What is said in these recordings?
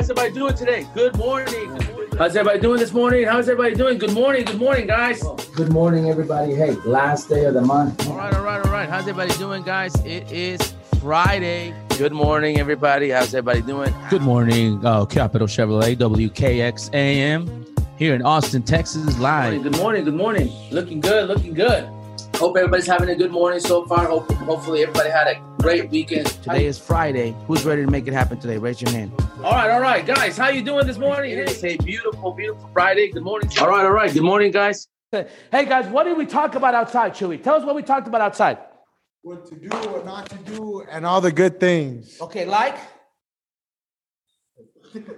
how's everybody doing today? Good morning. How's everybody doing this morning? How's everybody doing? Good morning. Good morning, guys. Good morning, everybody. Hey, last day of the month. All right, all right, all right. How's everybody doing, guys? It is Friday. Good morning, everybody. How's everybody doing? Good morning, uh, Capital Chevrolet, WKX AM, here in Austin, Texas, live. Good morning. Good morning. Looking good. Looking good. Hope everybody's having a good morning so far. Hope, hopefully, everybody had a great weekend. Today is Friday. Who's ready to make it happen today? Raise your hand. All right, all right, guys. How you doing this morning? It is a beautiful, beautiful Friday. Good morning. All right, all right. Good morning, guys. Hey guys, what did we talk about outside, Chewy? Tell us what we talked about outside. What to do, what not to do, and all the good things. Okay, like?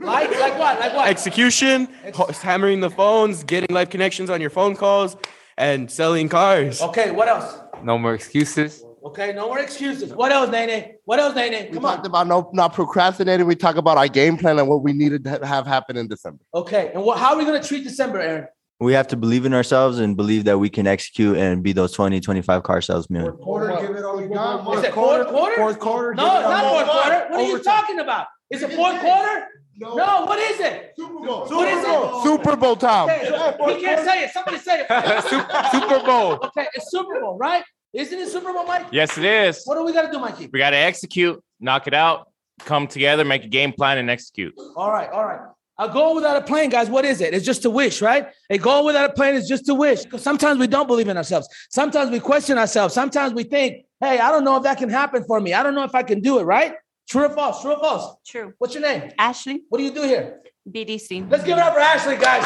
Like, like what? Like what? Execution, ho- hammering the phones, getting live connections on your phone calls, and selling cars. Okay, what else? No more excuses. Okay, no more excuses. What else, Nene? What else, Nene? We Come talked on. about no, not procrastinating. We talk about our game plan and what we needed to have happen in December. Okay, and what, how are we gonna treat December, Aaron? We have to believe in ourselves and believe that we can execute and be those 20, 25 car salesmen. Quarter, give it all you got. Is it fourth quarter? Fourth quarter. No, it's not fourth quarter. What are you talking about? Is it fourth quarter? No, what is it? Super Bowl. What is it? Super Bowl time. Okay, he can't say it. Somebody say it. Super Bowl. Okay, it's Super Bowl, right? Isn't it Super Bowl, Mike? Yes, it is. What do we gotta do, Mikey? We got to execute, knock it out, come together, make a game plan, and execute. All right, all right. A goal without a plan, guys, what is it? It's just a wish, right? A goal without a plan is just a wish. 'Cause Sometimes we don't believe in ourselves. Sometimes we question ourselves. Sometimes we think, hey, I don't know if that can happen for me. I don't know if I can do it, right? True or false? True or false? True. What's your name? Ashley, What do you do here? BDC. Let's give it up for Ashley, guys.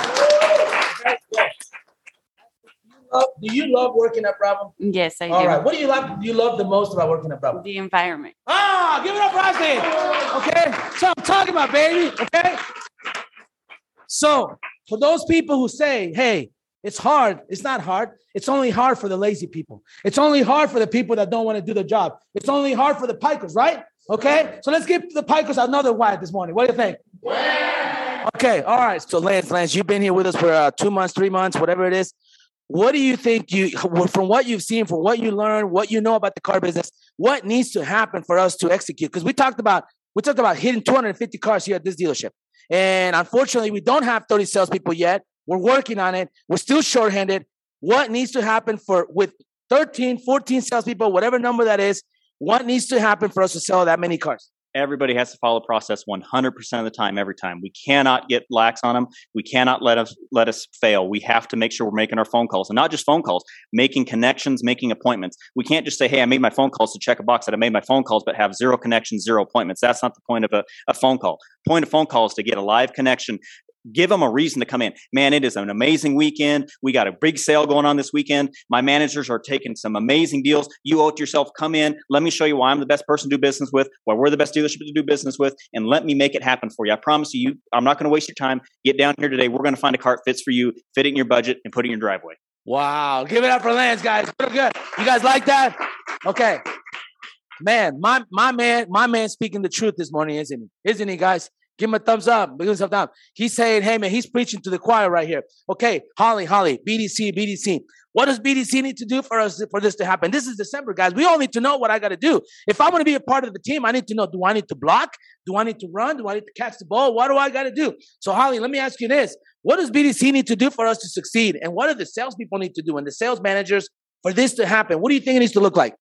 Do you love working at Bravo? Yes, I do. All right. What do you love? Do you love the most about working at Bravo? The environment. Ah, give it up for Ashley. Okay, so I'm talking about, baby. Okay. So for those people who say, "Hey, it's hard," it's not hard. It's only hard for the lazy people. It's only hard for the people that don't want to do the job. It's only hard for the pikers, right? Okay. So let's give the pikers another why this morning. What do you think? Okay. All right. So Lance, Lance, you've been here with us for uh, two months, three months, whatever it is. What do you think you, from what you've seen, from what you learned, what you know about the car business, what needs to happen for us to execute? Because we talked about we talked about hitting 250 cars here at this dealership, and unfortunately, we don't have 30 salespeople yet. We're working on it. We're still shorthanded. What needs to happen for with 13, 14 salespeople, whatever number that is? What needs to happen for us to sell that many cars? everybody has to follow process 100% of the time every time. We cannot get lax on them we cannot let us let us fail. We have to make sure we're making our phone calls and not just phone calls making connections making appointments. We can't just say hey i made my phone calls to check a box that i made my phone calls but have zero connections zero appointments. That's not the point of a, a phone call. Point of phone call is to get a live connection give them a reason to come in. Man, it is an amazing weekend. We got a big sale going on this weekend. My managers are taking some amazing deals. You owe it to yourself. Come in. Let me show you why I'm the best person to do business with, why we're the best dealership to do business with, and let me make it happen for you. I promise you, I'm not going to waste your time. Get down here today. We're going to find a car that fits for you, fit it in your budget, and put it in your driveway. Wow. Give it up for Lance, guys. Good. You guys like that? Okay. Man, my my man, my man speaking the truth this morning, isn't he? Isn't he, guys? Give him a thumbs up. Give him a thumbs up. He's saying, hey man, he's preaching to the choir right here. Okay, Holly, Holly, BDC, BDC. What does BDC need to do for us for this to happen? This is December, guys. We all need to know what I got to do. If I want to be a part of the team, I need to know: Do I need to block? Do I need to run? Do I need to catch the ball? What do I got to do? So, Holly, let me ask you this: What does BDC need to do for us to succeed? And what do the salespeople need to do and the sales managers for this to happen? What do you think it needs to look like?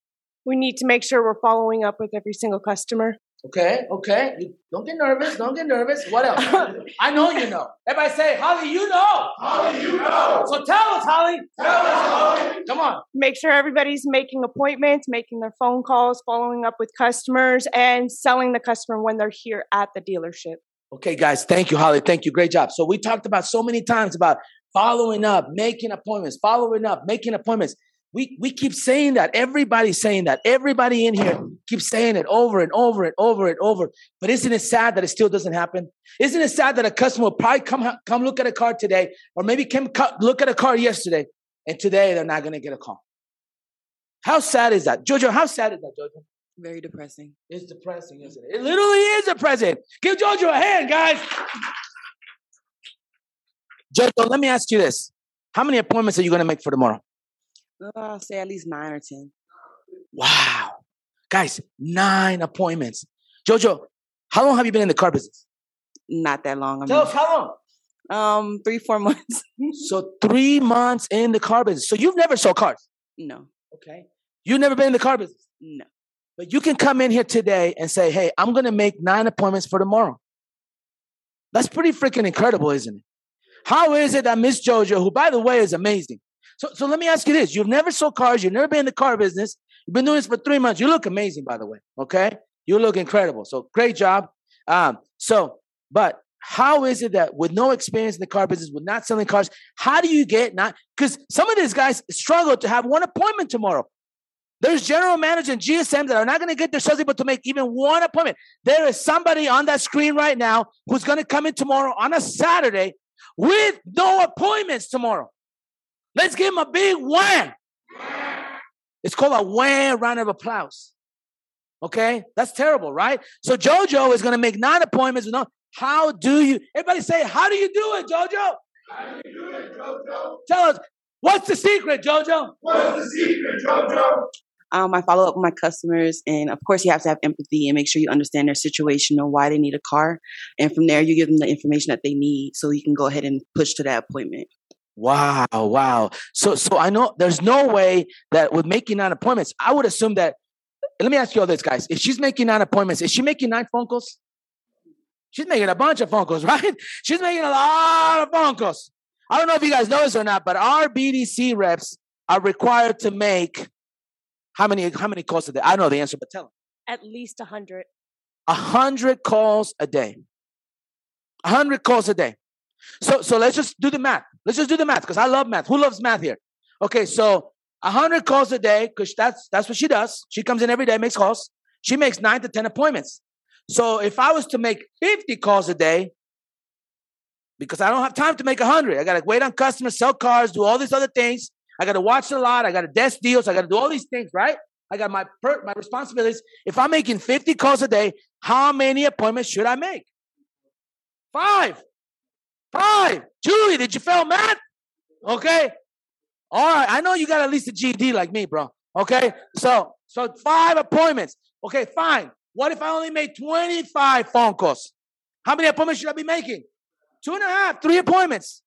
We need to make sure we're following up with every single customer. Okay, okay. You, don't get nervous. Don't get nervous. What else? I know you know. Everybody say, Holly, you know. Holly, you know. So tell us, Holly. Tell us, Holly. Come on. Make sure everybody's making appointments, making their phone calls, following up with customers, and selling the customer when they're here at the dealership. Okay, guys. Thank you, Holly. Thank you. Great job. So we talked about so many times about following up, making appointments, following up, making appointments. We, we keep saying that. Everybody's saying that. Everybody in here keeps saying it over and over and over and over. But isn't it sad that it still doesn't happen? Isn't it sad that a customer will probably come, come look at a car today or maybe came look at a car yesterday and today they're not going to get a call? How sad is that? Jojo, how sad is that, Jojo? Very depressing. It's depressing, isn't it? It literally is depressing. Give Jojo a hand, guys. Jojo, let me ask you this. How many appointments are you going to make for tomorrow? Uh, I'll say at least nine or ten. Wow. Guys, nine appointments. Jojo, how long have you been in the car business? Not that long. I Tell us how long. Um, three, four months. So three months in the car business. So you've never sold cars. no, Okay. You've never been in the car business. no. But you can come in here today and say, hey, I'm going to make nine appointments for tomorrow. That's pretty freaking incredible, isn't it? How is it that Miss Jojo, who by the way is amazing. So, so let me ask you this. You've never sold cars. You've never been in the car business. You've been doing this for three months. You look amazing, by the way. Okay. You look incredible. So great job. Um, so, but how is it that with no experience in the car business, with not selling cars, how do you get not? Because some of these guys struggle to have one appointment tomorrow. There's general managers and GSM that are not going to get their salespeople to make even one appointment. There is somebody on that screen right now who's going to come in tomorrow on a Saturday with no appointments tomorrow. Let's give him a big wham. It's called a wham round of applause. Okay, that's terrible, right? So JoJo is going to make nine appointments. With no, how do you? Everybody say, how do you do it, JoJo? How do you do it, JoJo? Tell us, what's the secret, JoJo? What's the secret, JoJo? Um, I follow up with my customers, and of course, you have to have empathy and make sure you understand their situation and why they need a car. And from there, you give them the information that they need, so you can go ahead and push to that appointment. Wow, wow. So, so I know there's no way that with making nine appointments, I would assume that. Let me ask you all this, guys. If she's making nine appointments, is she making nine phone calls? She's making a bunch of phone calls, right? She's making a lot of phone calls. I don't know if you guys know this or not, but our BDC reps are required to make how many how many calls a day? I don't know the answer, but tell them. At least a 100. A hundred calls a day. A hundred calls a day. So so let's just do the math. Let's just do the math because I love math. Who loves math here? Okay, so a hundred calls a day because that's that's what she does. She comes in every day, makes calls. She makes nine to ten appointments. So if I was to make fifty calls a day, because I don't have time to make a hundred, I got to wait on customers, sell cars, do all these other things. I got to watch a lot. I got to desk deals. I got to do all these things, right? I got my per- my responsibilities. If I'm making 50 calls a day, how many appointments should I make? Five. Five. Julie, did you fail math? Okay. All right. I know you got at least a GD like me, bro. Okay. So, so five appointments. Okay, fine. What if I only made 25 phone calls? How many appointments should I be making? Two and a half, three appointments.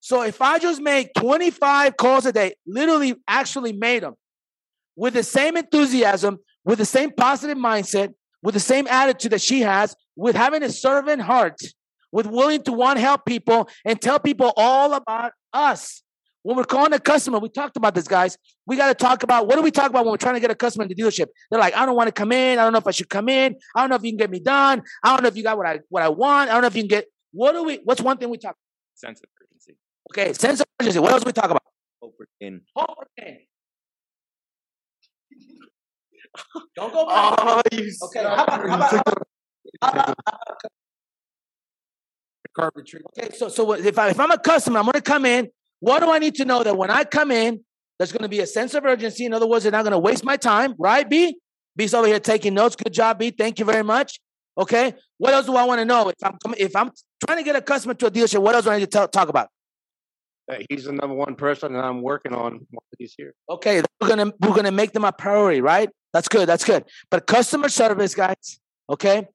So if I just make 25 calls a day, literally actually made them with the same enthusiasm, with the same positive mindset, with the same attitude that she has, with having a servant heart, with willing to want to help people and tell people all about us. When we're calling a customer, we talked about this, guys. We got to talk about what do we talk about when we're trying to get a customer in the dealership? They're like, I don't want to come in. I don't know if I should come in. I don't know if you can get me done. I don't know if you got what I what I want. I don't know if you can get. What do we? What's one thing we talk? About? Sense of urgency. Okay, sense of urgency. What else we talk about? Hope we're in. Hope we're in. Don't go back. Oh, you Okay, how about, how about, how about, how about, carpentry. okay, so so if I if I'm a customer, I'm gonna come in. What do I need to know that when I come in, there's gonna be a sense of urgency. In other words, they're not gonna waste my time, right? B. B's over here taking notes. Good job, B. Thank you very much. Okay. What else do I want to know? If I'm if I'm trying to get a customer to a dealership, what else do I need to tell, talk about? Hey, He's the number one person that I'm working on while he's here. Okay, we're gonna we're gonna make them a priority, right? That's good. That's good. But customer service, guys. Okay,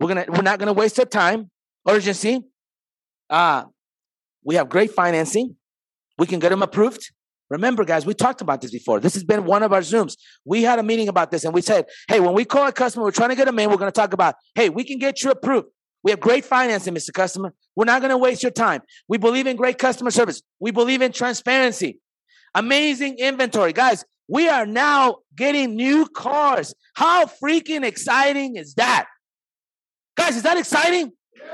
we're gonna we're not gonna waste their time. Urgency. Uh we have great financing. We can get them approved. Remember, guys, we talked about this before. This has been one of our Zooms. We had a meeting about this and we said, hey, when we call a customer, we're trying to get them in, we're going to talk about, hey, we can get you approved. We have great financing, Mr. Customer. We're not going to waste your time. We believe in great customer service. We believe in transparency. Amazing inventory. Guys, we are now getting new cars. How freaking exciting is that? Guys, is that exciting?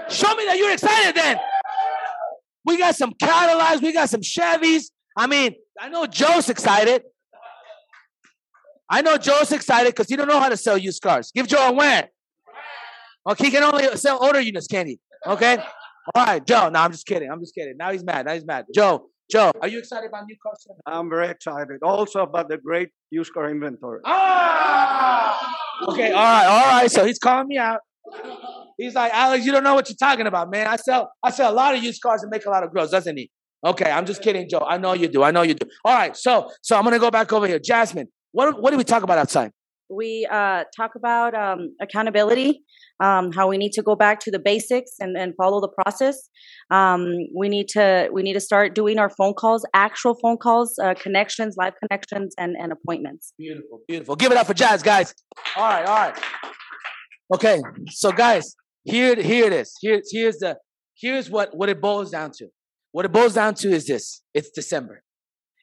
Show me that you're excited then. We got some Cadillacs, we got some Chevys. I mean, I know Joe's excited. I know Joe's excited because he don't know how to sell used cars. Give Joe a win. Okay, he can only sell older units, can he? Okay. All right, Joe. No, I'm just kidding. I'm just kidding. Now he's mad. Now he's mad. Joe, Joe, are you excited about new cars? I'm very excited. Also about the great used car inventory. Ah! Okay, all right, all right. So he's calling me out. He's like, Alex, you don't know what you're talking about, man. I sell, I sell a lot of used cars and make a lot of gross, doesn't he? Okay, I'm just kidding, Joe. I know you do. I know you do. All right, so so I'm gonna go back over here. Jasmine, what what did we talk about outside? we uh, talk about um, accountability, um, how we need to go back to the basics and, and follow the process. Um, we need to we need to start doing our phone calls, actual phone calls, uh, connections, live connections, and, and appointments. Beautiful, beautiful. Give it up for Jazz, guys. All right, all right. Okay, so guys, here here it is. Here's here's the here's what what it boils down to. What it boils down to is this: it's December.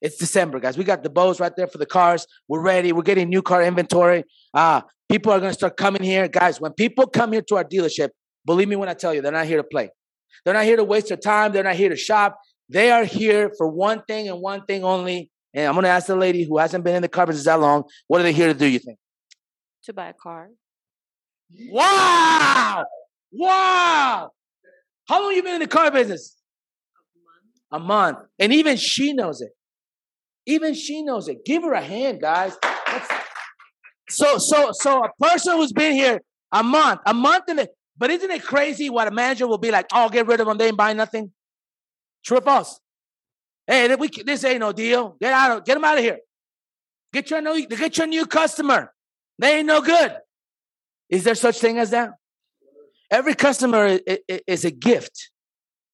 It's December, guys. We got the bows right there for the cars. We're ready. We're getting new car inventory. Uh, people are going to start coming here. Guys, when people come here to our dealership, believe me when I tell you, they're not here to play. They're not here to waste their time. They're not here to shop. They are here for one thing and one thing only. And I'm going to ask the lady who hasn't been in the car business that long, what are they here to do, you think? To buy a car. Wow! Wow! How long you been in the car business? A month. And even she knows it. Even she knows it. Give her a hand, guys. That's, so, so, so a person who's been here a month, a month in it, but isn't it crazy what a manager will be like? Oh, get rid of them. They ain't buying nothing. True or false? Hey, we, this ain't no deal. Get out of, get them out of here. Get your new, get your new customer. They ain't no good. Is there such thing as that? Every customer is a gift.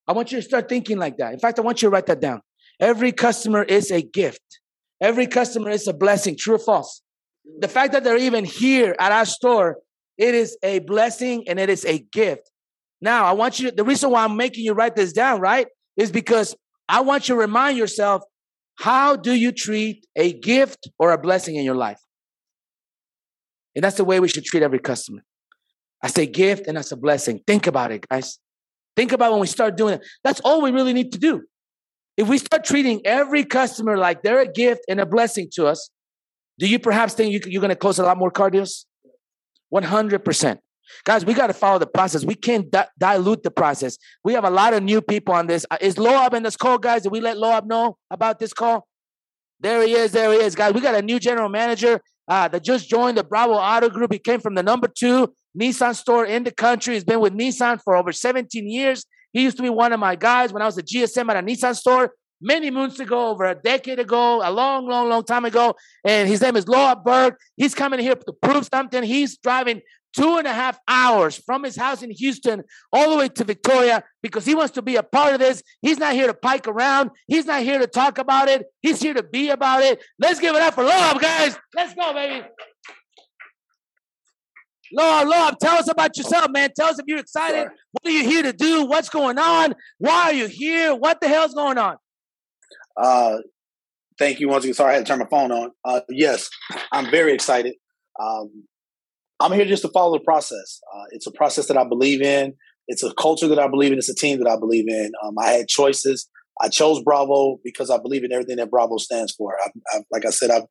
I want you to start thinking like that. In fact, I want you to write that down. Every customer is a gift. Every customer is a blessing. True or false? The fact that they're even here at our store, it is a blessing and it is a gift. Now, I want you to, the reason why I'm making you write this down, right, is because I want you to remind yourself how do you treat a gift or a blessing in your life? And that's the way we should treat every customer. I say gift and that's a blessing. Think about it, guys. Think about when we start doing it. That's all we really need to do. If we start treating every customer like they're a gift and a blessing to us, do you perhaps think you, are going to close a lot more car deals? 100%. Guys, we got to follow the process. We can't di- dilute the process. We have a lot of new people on this. Uh, is Loab in this call, guys? Did we let Loab know about this call? There he is. There he is, guys. We got a new general manager uh, that just joined the Bravo Auto Group. He came from the number two Nissan store in the country. He's been with Nissan for over 17 years. He used to be one of my guys when I was a GSM at a Nissan store many moons ago, over a decade ago, a long, long, long time ago. And his name is Loa Berg. He's coming here to prove something. He's driving two and a half hours from his house in Houston all the way to Victoria because he wants to be a part of this. He's not here to pike around. He's not here to talk about it. He's here to be about it. Let's give it up for Loab, guys. Let's go, baby. Lord, Lord, tell us about yourself, man. Tell us if you're excited. Sure. What are you here to do? What's going on? Why are you here? What the hell's going on? Uh, thank you once again. Sorry, I had to turn my phone on. Uh, yes, I'm very excited. Um, I'm here just to follow the process. Uh, it's a process that I believe in. It's a culture that I believe in. It's a team that I believe in. Um, I had choices. I chose Bravo because I believe in everything that Bravo stands for. I, I, like I said, I've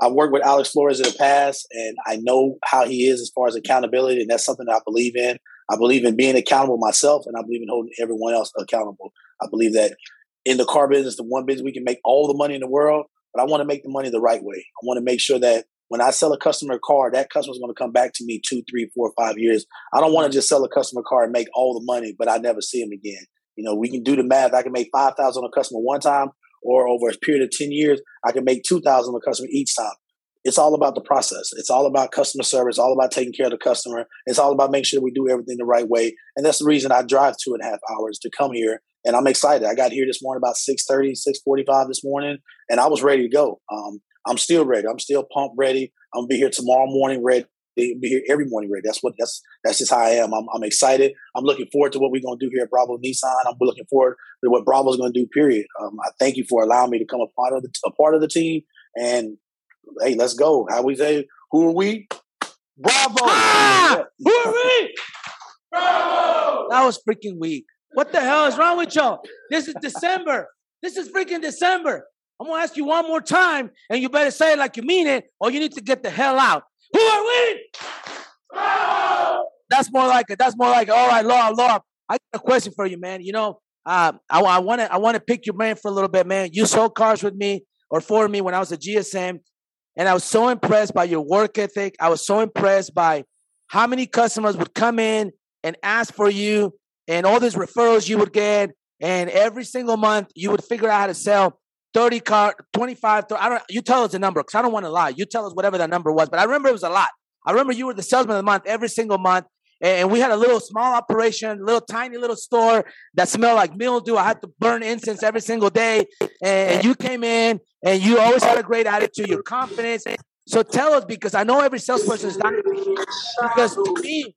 I've worked with Alex Flores in the past, and I know how he is as far as accountability, and that's something that I believe in. I believe in being accountable myself, and I believe in holding everyone else accountable. I believe that in the car business, the one business we can make all the money in the world, but I want to make the money the right way. I want to make sure that when I sell a customer a car, that customer is going to come back to me two, three, four, five years. I don't want to just sell a customer car and make all the money, but I never see him again. You know, we can do the math. I can make five thousand on a customer one time, or over a period of 10 years, I can make 2000 a customer each time. It's all about the process. It's all about customer service, all about taking care of the customer. It's all about making sure we do everything the right way. And that's the reason I drive two and a half hours to come here. And I'm excited. I got here this morning about 6.30, 6.45 this morning, and I was ready to go. Um, I'm still ready. I'm still pumped ready. I'm gonna be here tomorrow morning ready. Be here every morning ready. That's what that's that's just how I am. I'm, I'm excited. I'm looking forward to what we're gonna do here at Bravo Nissan. I'm looking forward to what Bravo's gonna do. Period. Um, I thank you for allowing me to come a part of the a part of the team. And hey, let's go. How we say? Who are we? Bravo. Ah! Who are we? Bravo. That was freaking weak. What the hell is wrong with y'all? This is December. This is freaking December. I'm gonna ask you one more time, and you better say it like you mean it, or you need to get the hell out. Who are we? That's more like it. That's more like it. All right, Law, Law. I got a question for you, man. You know, uh, I want to I want to pick your brain for a little bit, man. You sold cars with me or for me when I was a GSM, and I was so impressed by your work ethic. I was so impressed by how many customers would come in and ask for you, and all these referrals you would get, and every single month you would figure out how to sell. 30 car, 25, 30, I don't, you tell us the number because I don't want to lie. You tell us whatever that number was, but I remember it was a lot. I remember you were the salesman of the month every single month. And we had a little small operation, little tiny little store that smelled like mildew. I had to burn incense every single day. And you came in and you always had a great attitude, your confidence. So tell us because I know every salesperson is not. Because to me,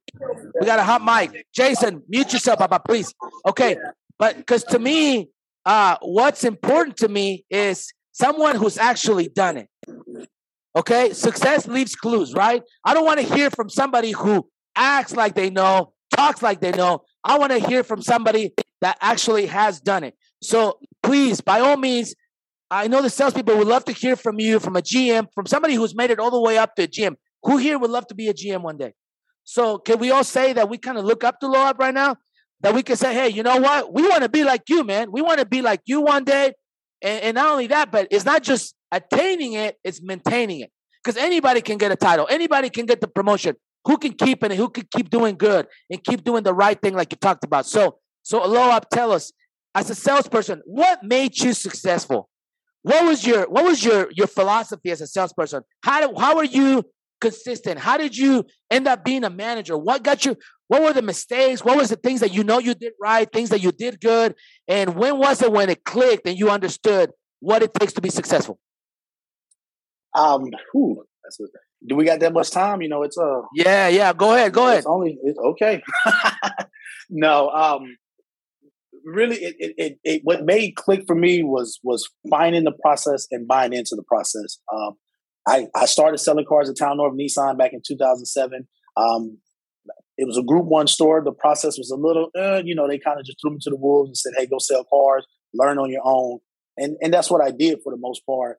we got a hot mic. Jason, mute yourself, Papa, please. Okay. But because to me, uh, what's important to me is someone who's actually done it. Okay, success leaves clues, right? I don't want to hear from somebody who acts like they know, talks like they know. I want to hear from somebody that actually has done it. So please, by all means, I know the salespeople would love to hear from you, from a GM, from somebody who's made it all the way up to a GM. Who here would love to be a GM one day? So can we all say that we kind of look up to Lord right now? That we can say, hey, you know what? We want to be like you, man. We want to be like you one day. And, and not only that, but it's not just attaining it, it's maintaining it. Because anybody can get a title, anybody can get the promotion. Who can keep it? And who can keep doing good and keep doing the right thing, like you talked about? So, so Aloha, tell us, as a salesperson, what made you successful? What was your what was your your philosophy as a salesperson? How do, how are you consistent? How did you end up being a manager? What got you? What were the mistakes? What was the things that you know you did right? Things that you did good? And when was it when it clicked and you understood what it takes to be successful? Um, whew, a, do we got that much time? You know, it's uh Yeah, yeah. Go ahead. Go ahead. It's only it's okay. no, um, really, it, it, it, it what made click for me was was finding the process and buying into the process. Um, I I started selling cars at Town North Nissan back in 2007. Um, it was a Group One store. The process was a little, uh, you know, they kind of just threw me to the wolves and said, "Hey, go sell cars, learn on your own," and and that's what I did for the most part.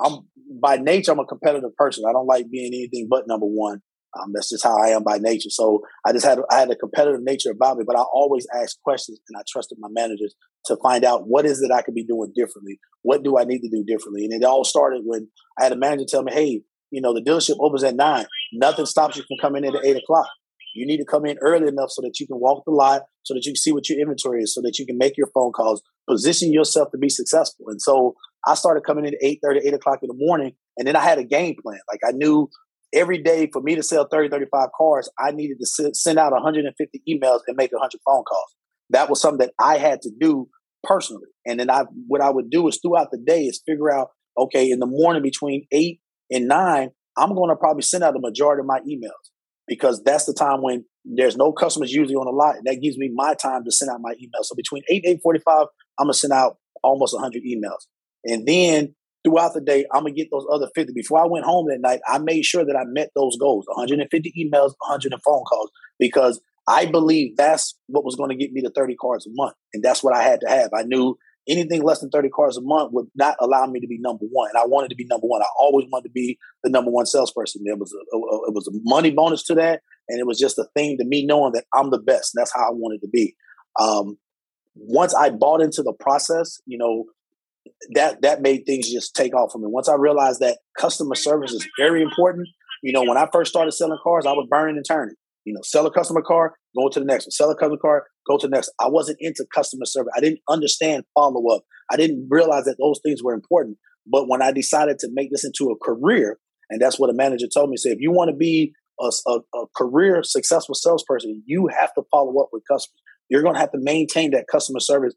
I'm by nature, I'm a competitive person. I don't like being anything but number one. Um, that's just how I am by nature. So I just had I had a competitive nature about me, but I always asked questions and I trusted my managers to find out what is it I could be doing differently. What do I need to do differently? And it all started when I had a manager tell me, "Hey, you know, the dealership opens at nine. Nothing stops you from coming in at eight o'clock. You need to come in early enough so that you can walk the lot, so that you can see what your inventory is, so that you can make your phone calls, position yourself to be successful." And so I started coming in at 8 30, 8 o'clock in the morning. And then I had a game plan. Like I knew every day for me to sell 30, 35 cars, I needed to send out 150 emails and make 100 phone calls. That was something that I had to do personally. And then I, what I would do is throughout the day is figure out, okay, in the morning between eight and nine, I'm going to probably send out the majority of my emails because that's the time when there's no customers usually on the lot. And that gives me my time to send out my emails. So between 8 and 8.45, I'm going to send out almost 100 emails. And then throughout the day, I'm gonna get those other 50. Before I went home that night, I made sure that I met those goals 150 emails, 100 phone calls, because I believe that's what was going to get me to 30 cards a month. And that's what I had to have. I knew anything less than 30 cars a month would not allow me to be number one. And I wanted to be number one. I always wanted to be the number one salesperson. There was a, a, it was a money bonus to that. And it was just a thing to me knowing that I'm the best. That's how I wanted to be. Um, once I bought into the process, you know, that that made things just take off for me. Once I realized that customer service is very important, you know, when I first started selling cars, I was burning and turning. You know, sell a customer car, go to the next one. Sell a customer car, go to next. I wasn't into customer service. I didn't understand follow up. I didn't realize that those things were important. But when I decided to make this into a career, and that's what a manager told me, say, if you want to be a, a, a career successful salesperson, you have to follow up with customers. You're going to have to maintain that customer service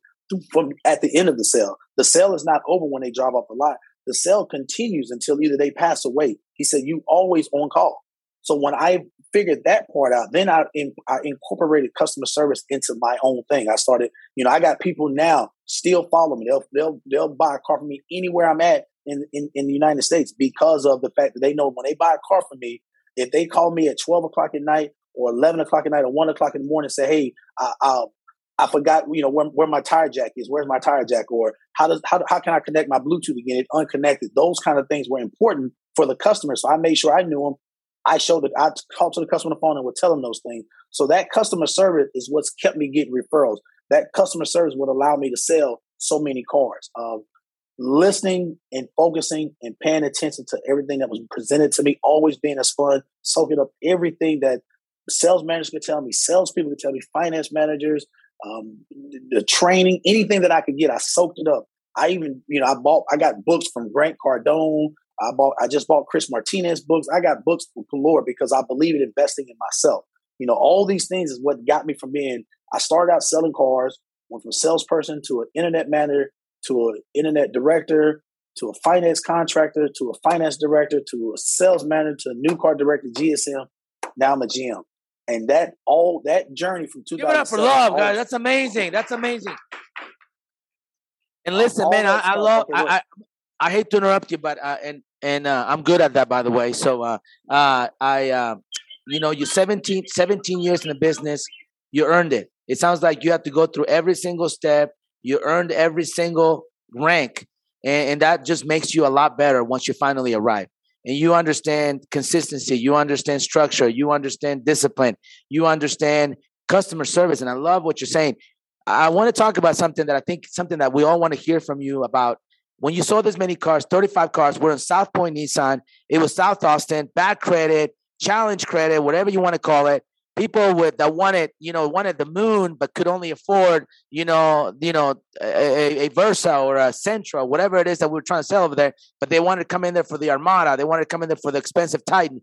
from at the end of the sale. The sale is not over when they drive off the lot. The sale continues until either they pass away. He said, "You always on call." So when I figured that part out, then I, in, I incorporated customer service into my own thing. I started, you know, I got people now still follow me. They'll they'll they'll buy a car from me anywhere I'm at in, in in the United States because of the fact that they know when they buy a car from me, if they call me at twelve o'clock at night or eleven o'clock at night or one o'clock in the morning, say, "Hey, I, I'll I forgot, you know, where, where my tire jack is. Where's my tire jack? Or how does how, how can I connect my Bluetooth again? It unconnected. Those kind of things were important for the customer. So I made sure I knew them. I showed it. I called to the customer on the phone and would tell them those things. So that customer service is what's kept me getting referrals. That customer service would allow me to sell so many cars. Um, listening and focusing and paying attention to everything that was presented to me, always being as fun, soaking up everything that sales managers could tell me, salespeople could tell me, finance managers, um, the training, anything that I could get, I soaked it up. I even, you know, I bought, I got books from Grant Cardone. I bought, I just bought Chris Martinez books. I got books galore because I believe in investing in myself. You know, all these things is what got me from being. I started out selling cars, went from salesperson to an internet manager to an internet director to a finance contractor to a finance director to a sales manager to a new car director, GSM. Now I'm a GM. And that all that journey from 2000. Give it up for love, guys. That's amazing. That's amazing. And listen, all man, I, I love. I, I I hate to interrupt you, but uh, and and uh, I'm good at that, by the way. So uh, uh, I, uh, you know, you're 17, 17 years in the business. You earned it. It sounds like you have to go through every single step. You earned every single rank, and, and that just makes you a lot better once you finally arrive. And you understand consistency. You understand structure. You understand discipline. You understand customer service. And I love what you're saying. I want to talk about something that I think something that we all want to hear from you about. When you saw this many cars, 35 cars, we're in South Point Nissan. It was South Austin, bad credit, challenge credit, whatever you want to call it. People with that wanted, you know, wanted the moon, but could only afford, you know, you know, a, a Versa or a Sentra, whatever it is that we we're trying to sell over there. But they wanted to come in there for the Armada. They wanted to come in there for the expensive Titan.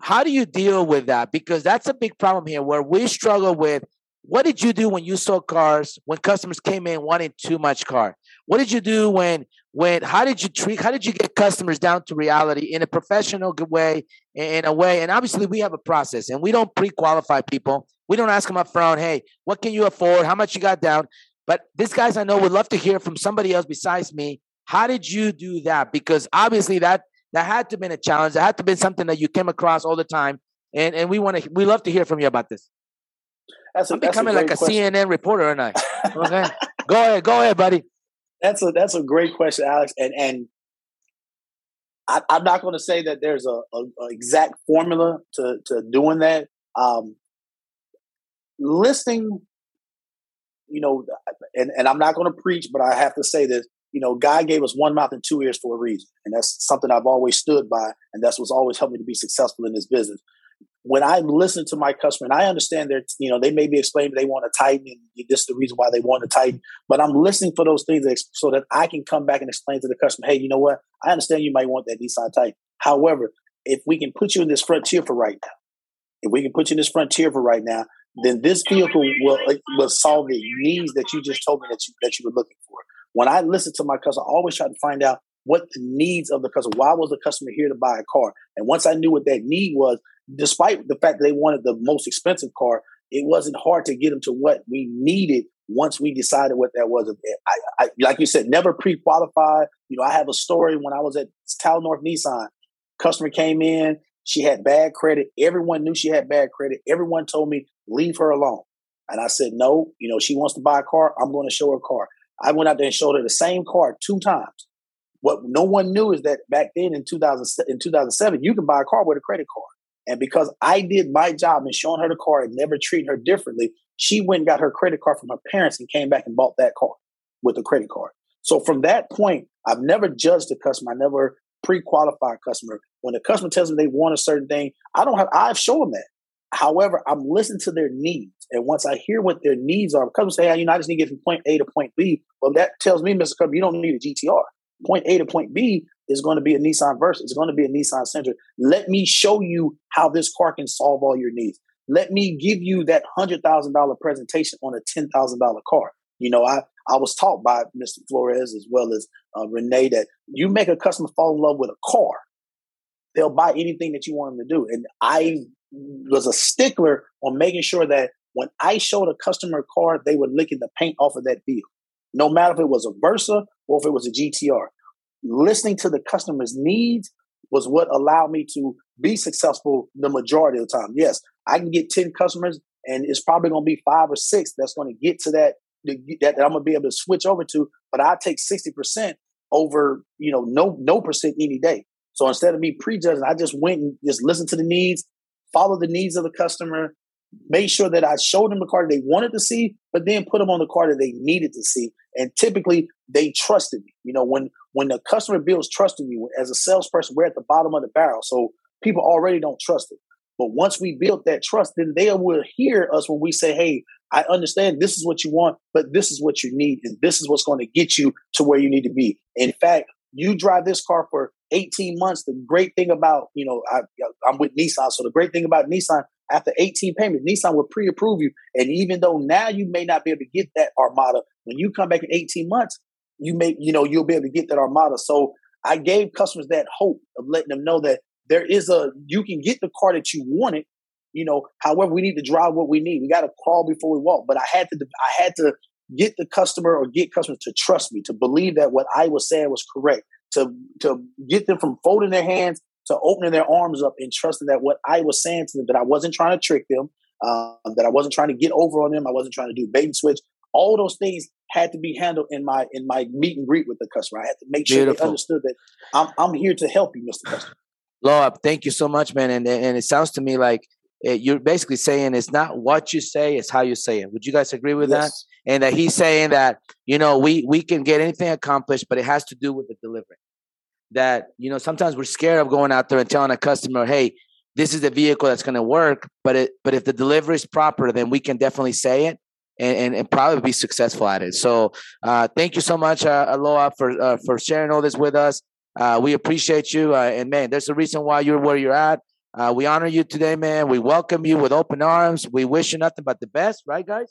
How do you deal with that? Because that's a big problem here where we struggle with what did you do when you sold cars when customers came in wanting too much car? What did you do when when how did you treat how did you get customers down to reality in a professional good way in a way? And obviously we have a process and we don't pre-qualify people. We don't ask them up front hey what can you afford? How much you got down? But these guys i know would love to hear from somebody else besides me how did you do that? Because obviously that that had to have been a challenge. That had to have been something that you came across all the time and and we want to we love to hear from you about this. That's a, i'm that's a becoming like a question. cnn reporter and i? Okay. Go ahead go ahead buddy That's a that's a great question, Alex. And and I, I'm not going to say that there's a, a, a exact formula to to doing that. Um, listening, you know, and and I'm not going to preach, but I have to say this. You know, God gave us one mouth and two ears for a reason, and that's something I've always stood by, and that's what's always helped me to be successful in this business when I listen to my customer, and I understand they're, you know they may be explaining they want to Titan, and this is the reason why they want to Titan. But I'm listening for those things so that I can come back and explain to the customer, hey, you know what? I understand you might want that Nissan Titan. However, if we can put you in this frontier for right now, if we can put you in this frontier for right now, then this vehicle will will solve the needs that you just told me that you that you were looking for. When I listen to my customer, I always try to find out what the needs of the customer. Why was the customer here to buy a car? And once I knew what that need was, despite the fact that they wanted the most expensive car, it wasn't hard to get them to what we needed once we decided what that was. I, I, like you said, never pre-qualified. You know, I have a story when I was at Town North Nissan. Customer came in, she had bad credit. Everyone knew she had bad credit. Everyone told me leave her alone, and I said no. You know, she wants to buy a car. I'm going to show her a car. I went out there and showed her the same car two times. What no one knew is that back then in 2000 in 2007, you can buy a car with a credit card. And because I did my job in showing her the car and never treating her differently, she went and got her credit card from her parents and came back and bought that car with a credit card. So from that point, I've never judged a customer. I never pre-qualified a customer. When a customer tells me they want a certain thing, I don't have I've shown that. However, I'm listening to their needs. And once I hear what their needs are, customers say, hey, you know, I just need to get from point A to point B. Well, that tells me, Mr. Customer, you don't need a GTR. Point A to point B is going to be a Nissan Versa. It's going to be a Nissan Sentra. Let me show you how this car can solve all your needs. Let me give you that hundred thousand dollar presentation on a ten thousand dollar car. You know, I I was taught by Mr. Flores as well as uh, Renee that you make a customer fall in love with a car, they'll buy anything that you want them to do. And I was a stickler on making sure that when I showed a customer a car, they were licking the paint off of that vehicle, no matter if it was a Versa or if it was a GTR listening to the customer's needs was what allowed me to be successful the majority of the time. Yes, I can get 10 customers and it's probably going to be five or six that's going to get to that, that, that I'm going to be able to switch over to, but I take 60% over, you know, no, no percent any day. So instead of me prejudging, I just went and just listened to the needs, follow the needs of the customer, made sure that I showed them the car they wanted to see, but then put them on the card that they needed to see. And typically they trusted me. You know, when when the customer builds trust in you as a salesperson, we're at the bottom of the barrel. So people already don't trust it. But once we build that trust, then they will hear us when we say, Hey, I understand this is what you want, but this is what you need, and this is what's going to get you to where you need to be. In fact, you drive this car for 18 months. The great thing about, you know, I, I'm with Nissan. So the great thing about Nissan, after 18 payments, Nissan will pre-approve you. And even though now you may not be able to get that Armada, when you come back in 18 months, you may, you know, you'll be able to get that Armada. So I gave customers that hope of letting them know that there is a, you can get the car that you wanted. You know, however, we need to drive what we need. We got to crawl before we walk. But I had to, I had to get the customer or get customers to trust me, to believe that what I was saying was correct, to to get them from folding their hands to opening their arms up and trusting that what I was saying to them, that I wasn't trying to trick them, uh, that I wasn't trying to get over on them, I wasn't trying to do bait and switch. All those things had to be handled in my in my meet and greet with the customer. I had to make sure Beautiful. they understood that I'm I'm here to help you, Mr. Customer. Loab, thank you so much, man. And and it sounds to me like eh, you're basically saying it's not what you say, it's how you say it. Would you guys agree with that? And that he's saying that you know we we can get anything accomplished, but it has to do with the delivery. That you know sometimes we're scared of going out there and telling a customer, "Hey, this is the vehicle that's going to work." But it but if the delivery is proper, then we can definitely say it. And, and, and probably be successful at it. So, uh, thank you so much, uh, Aloha, for uh, for sharing all this with us. Uh, we appreciate you, uh, and man, there's a reason why you're where you're at. Uh, we honor you today, man. We welcome you with open arms. We wish you nothing but the best, right, guys?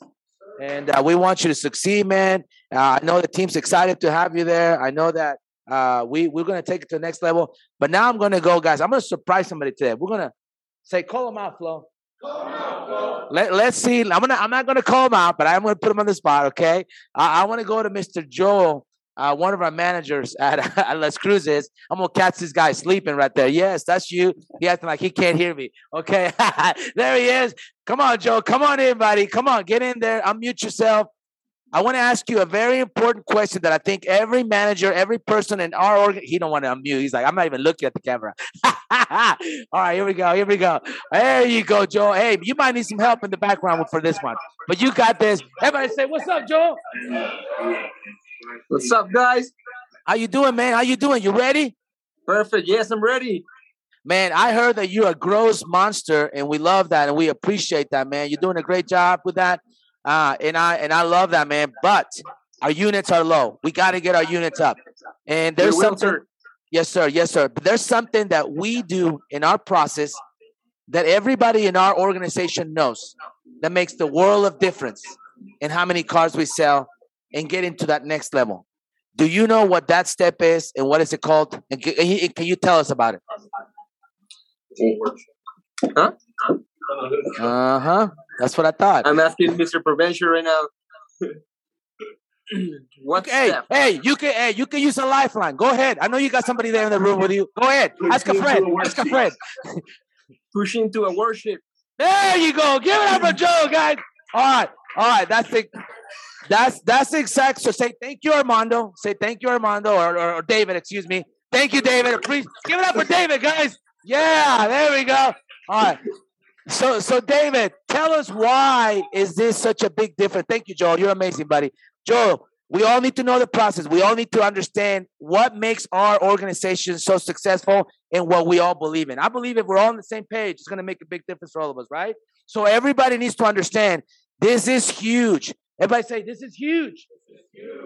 And uh, we want you to succeed, man. I know the team's excited to have you there. I know that uh, we we're gonna take it to the next level. But now I'm gonna go, guys. I'm gonna surprise somebody today. We're gonna say, call them out, Flo. Let, let's see. I'm gonna. I'm not gonna call him out, but I'm gonna put him on the spot. Okay. I, I want to go to Mr. Joel, uh, one of our managers at, at Las Cruces. I'm gonna catch this guy sleeping right there. Yes, that's you. He acting like he can't hear me. Okay. there he is. Come on, Joe. Come on in, buddy. Come on, get in there. Unmute yourself. I want to ask you a very important question that I think every manager, every person in our org, he don't want to unmute. He's like, I'm not even looking at the camera. All right, here we go. Here we go. There you go, Joel. Hey, you might need some help in the background for this one, but you got this. Everybody say, "What's up, Joel?" What's up, guys? How you doing, man? How you doing? You ready? Perfect. Yes, I'm ready. Man, I heard that you're a gross monster, and we love that, and we appreciate that, man. You're doing a great job with that, uh, and I and I love that, man. But our units are low. We got to get our units up, and there's something. Yes, sir. Yes, sir. But there's something that we do in our process that everybody in our organization knows that makes the world of difference in how many cars we sell and get into that next level. Do you know what that step is and what is it called? Can, and can you tell us about it? Huh? Uh huh. That's what I thought. I'm asking Mr. Prevention right now. what Hey, step? hey, you can, hey, you can use a lifeline. Go ahead. I know you got somebody there in the room with you. Go ahead. Ask a friend. Ask a friend. Pushing to a worksheet. There you go. Give it up for Joe, guys. All right, all right. That's the that's that's the exact. So say thank you, Armando. Say thank you, Armando, or, or, or David. Excuse me. Thank you, David. Please give it up for David, guys. Yeah, there we go. All right. So so David, tell us why is this such a big difference? Thank you, Joel. You're amazing, buddy. Joel, we all need to know the process. We all need to understand what makes our organization so successful and what we all believe in. I believe if we're all on the same page, it's going to make a big difference for all of us, right? So everybody needs to understand this is huge. Everybody say, This is huge.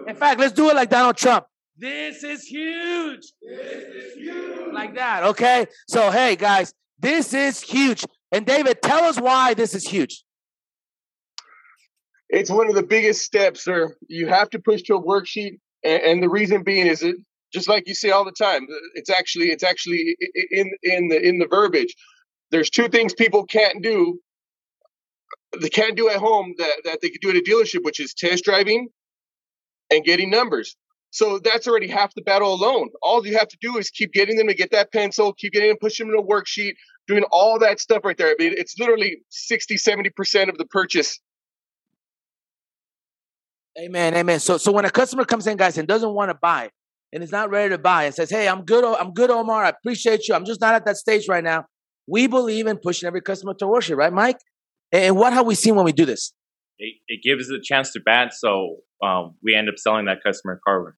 In fact, let's do it like Donald Trump. This is huge. This is huge. Like that, okay? So, hey, guys, this is huge. And David, tell us why this is huge. It's one of the biggest steps, sir. You have to push to a worksheet, and, the reason being is it just like you say all the time. It's actually it's actually in in the in the verbiage. There's two things people can't do. They can't do at home that, that they could do at a dealership, which is test driving and getting numbers. So that's already half the battle alone. All you have to do is keep getting them to get that pencil, keep getting them, push them in a worksheet, doing all that stuff right there. I mean, it's literally 60, 70% of the purchase Amen, amen. So, so when a customer comes in, guys, and doesn't want to buy, and is not ready to buy, and says, "Hey, I'm good. I'm good, Omar. I appreciate you. I'm just not at that stage right now." We believe in pushing every customer to worksheet, right, Mike? And what have we seen when we do this? It, it gives us a chance to bat, so um, we end up selling that customer a car.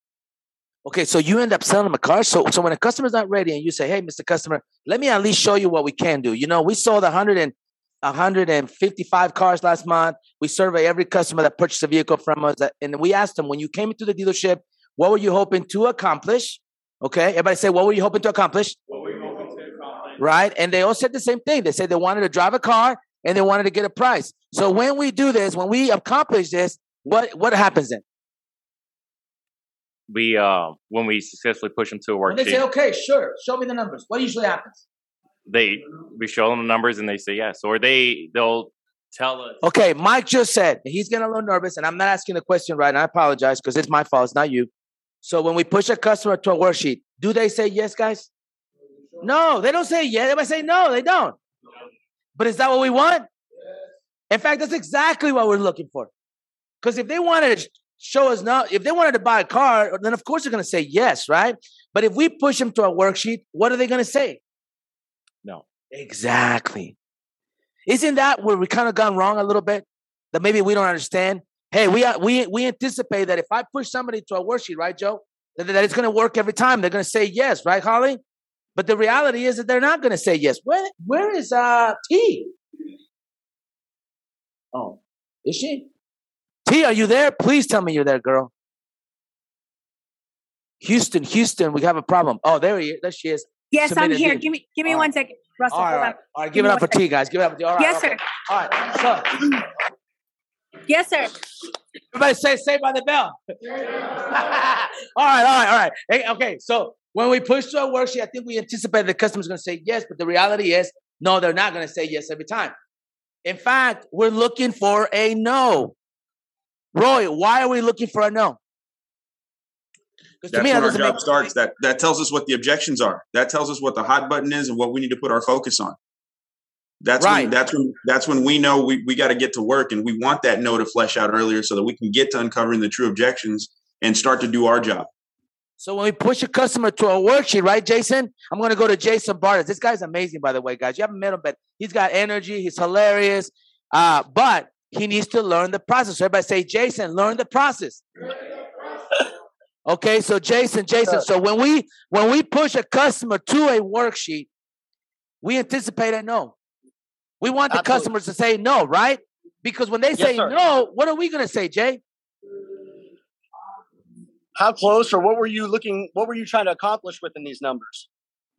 Okay, so you end up selling them a car. So, so when a customer's not ready, and you say, "Hey, Mr. Customer, let me at least show you what we can do." You know, we sold 100 and 155 cars last month. We survey every customer that purchased a vehicle from us, and we asked them when you came into the dealership, what were you hoping to accomplish? Okay, everybody say, what were you hoping to accomplish? Right, and they all said the same thing. They said they wanted to drive a car and they wanted to get a price. So when we do this, when we accomplish this, what what happens then? We uh when we successfully push them to a When they say, okay, sure, show me the numbers. What usually happens? they we show them the numbers and they say yes, or they they'll tell us. Okay, Mike just said he's getting a little nervous, and I'm not asking the question right. And I apologize because it's my fault. It's not you. So when we push a customer to a worksheet, do they say yes, guys? No, they don't say yes. They might say no. They don't. But is that what we want? In fact, that's exactly what we're looking for. Because if they wanted to show us no, if they wanted to buy a car, then of course they're going to say yes, right? But if we push them to a worksheet, what are they going to say? No. Exactly. Isn't that where we kind of gone wrong a little bit? That maybe we don't understand. Hey, we uh, we we anticipate that if I push somebody to a worksheet, right, Joe, that, that it's going to work every time. They're going to say yes, right, Holly? But the reality is that they're not going to say yes. Where where is uh T? Oh, is she? T, are you there? Please tell me you're there, girl. Houston, Houston, we have a problem. Oh, there he is. There she is. Yes, I'm here. Give me give me All one second. Russell, All right, hold all on. all right. Give it up for T, guys. Give it up for T. All right, Yes, sir. All right. So Yes, sir. everybody say "Saved by the Bell." all right, all right, all right. Hey, okay, so when we push to a worksheet, I think we anticipate the customer's going to say yes, but the reality is, no, they're not going to say yes every time. In fact, we're looking for a no. Roy, why are we looking for a no? Because to That's me, that our job starts. That that tells us what the objections are. That tells us what the hot button is and what we need to put our focus on. That's Right. when that's when that's when we know we, we got to get to work and we want that no to flesh out earlier so that we can get to uncovering the true objections and start to do our job. So when we push a customer to a worksheet, right, Jason? I'm going to go to Jason Bartas. This guy's amazing, by the way, guys. You haven't met him, but he's got energy. He's hilarious. Uh, but he needs to learn the process. Everybody say, Jason, learn the process. Okay, so Jason, Jason. So when we when we push a customer to a worksheet, we anticipate a no. We want the customers to say no, right? Because when they Yes, say sir. no, what are we going to say, Jay? How close or what were you looking? What were you trying to accomplish within these numbers?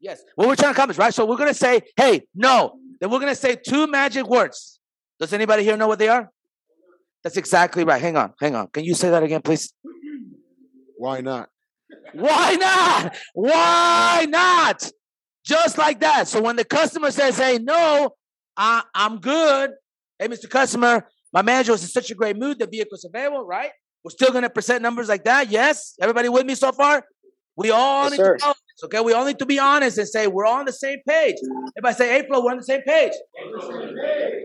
Yes. What we're trying to accomplish, right? So we're gonna say, hey, no. Then we're gonna say two magic words. Does anybody here know what they are? That's exactly right. Hang on, hang on. Can you say that again, please? Why not? Why not? Why not? Just like that. So when the customer says, hey, no, I, I'm good. Hey, Mr. Customer, my manager was in such a great mood. The vehicle's available, right? We're still gonna present numbers like that. Yes. Everybody with me so far? We all Yes, need sir. to know okay? We all need to be honest and say we're all on the same page. Everybody say, April, we're on the same page.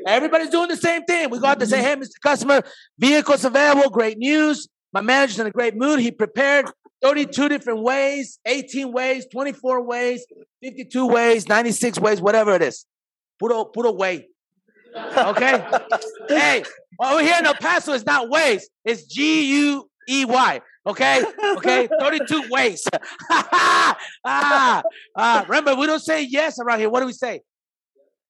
Everybody's doing the same thing. We got to say, hey, Mr. Customer, vehicles available, great news. My manager's in a great mood. He prepared 32 different ways, 18 ways, 24 ways, 52 ways, 96 ways, whatever it is. Puro, puro way. Okay? hey, over here in El Paso, it's not ways, it's G U E Y. Okay? Okay? 32 ways. ah, ah, remember, we don't say yes around here. What do we say?